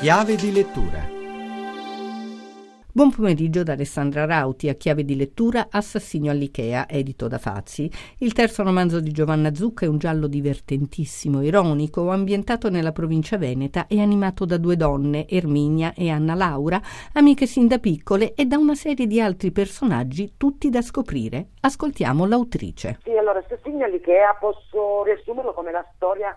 Chiave di lettura Buon pomeriggio da Alessandra Rauti a chiave di lettura Assassinio all'Ikea, edito da Fazzi. Il terzo romanzo di Giovanna Zucca è un giallo divertentissimo, ironico, ambientato nella provincia veneta e animato da due donne, Erminia e Anna Laura, amiche sin da piccole e da una serie di altri personaggi, tutti da scoprire. Ascoltiamo l'autrice. Sì, allora Assassinio all'Ikea posso riassumerlo come la storia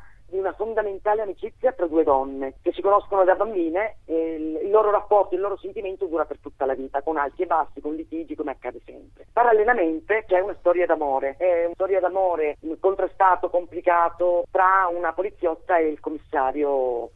fondamentale amicizia tra due donne che si conoscono da bambine e il loro rapporto, il loro sentimento dura per tutta la vita, con alti e bassi, con litigi, come accade sempre. Parallelamente c'è una storia d'amore, è una storia d'amore contrastato, complicato tra una poliziotta e il commissario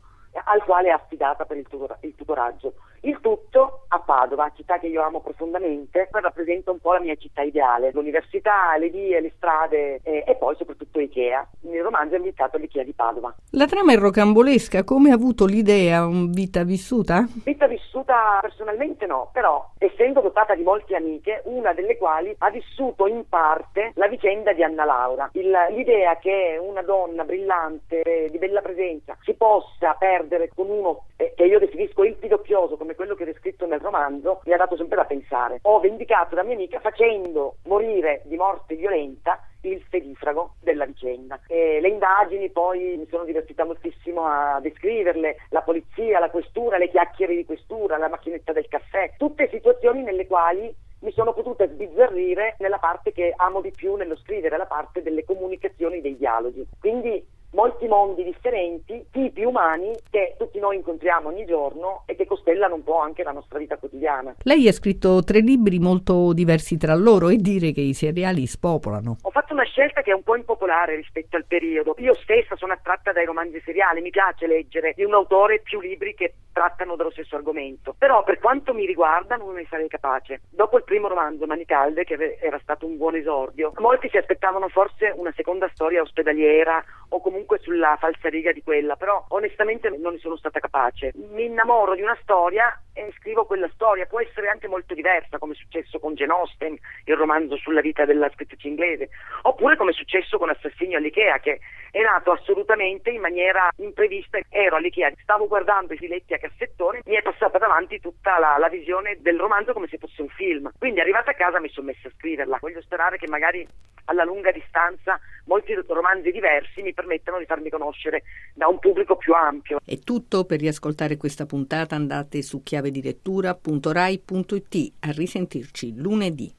al quale è affidata per il, tutor- il tutoraggio. Il tutto a Padova, città che io amo profondamente, rappresenta un po' la mia città ideale, l'università, le vie, le strade eh, e poi soprattutto Ikea. Il romanzo è ambientato all'Ikea di Padova. La trama è rocambolesca, come ha avuto l'idea? Vita vissuta? Vita vissuta personalmente no, però essendo dotata di molte amiche, una delle quali ha vissuto in parte la vicenda di Anna Laura. Il, l'idea che una donna brillante, di bella presenza, si possa perdere con uno eh, che io definisco il pidoppioso come quello che è descritto nel romanzo, mi ha dato sempre da pensare. Ho vendicato la mia amica facendo morire di morte violenta il fedifrago della vicenda. E le indagini poi mi sono divertita moltissimo a descriverle, la polizia, la questura, le chiacchiere di questura, la macchinetta del caffè, tutte situazioni nelle quali mi sono potuta sbizzarrire nella parte che amo di più nello scrivere, la parte delle comunicazioni, dei dialoghi. Quindi molti mondi differenti, tipi umani che tutti noi incontriamo ogni giorno e che costellano un po' anche la nostra vita quotidiana. Lei ha scritto tre libri molto diversi tra loro e dire che i seriali spopolano. Ho fatto una scelta che è un po' impopolare rispetto al periodo. Io stessa sono attratta dai romanzi seriali, mi piace leggere di un autore più libri che trattano dello stesso argomento. Però per quanto mi riguarda non ne sarei capace. Dopo il primo romanzo, Mani Calde, che era stato un buon esordio, molti si aspettavano forse una seconda storia ospedaliera o comunque sulla falsariga di quella, però onestamente non ne sono stata capace. Mi innamoro di una storia e scrivo quella storia, può essere anche molto diversa, come è successo con Jane Austen, il romanzo sulla vita della scrittrice inglese, oppure come è successo con Assassinio all'Ikea, che è nato assolutamente in maniera imprevista. Ero all'Ikea, stavo guardando i filetti a cassettone, mi è passata davanti tutta la, la visione del romanzo come se fosse un film. Quindi arrivata a casa mi sono messa a scriverla. Voglio sperare che magari alla lunga distanza molti romanzi diversi mi permettano di farmi conoscere da un pubblico più ampio. È tutto per riascoltare questa puntata andate su chiavedilettura.rai.it a risentirci lunedì.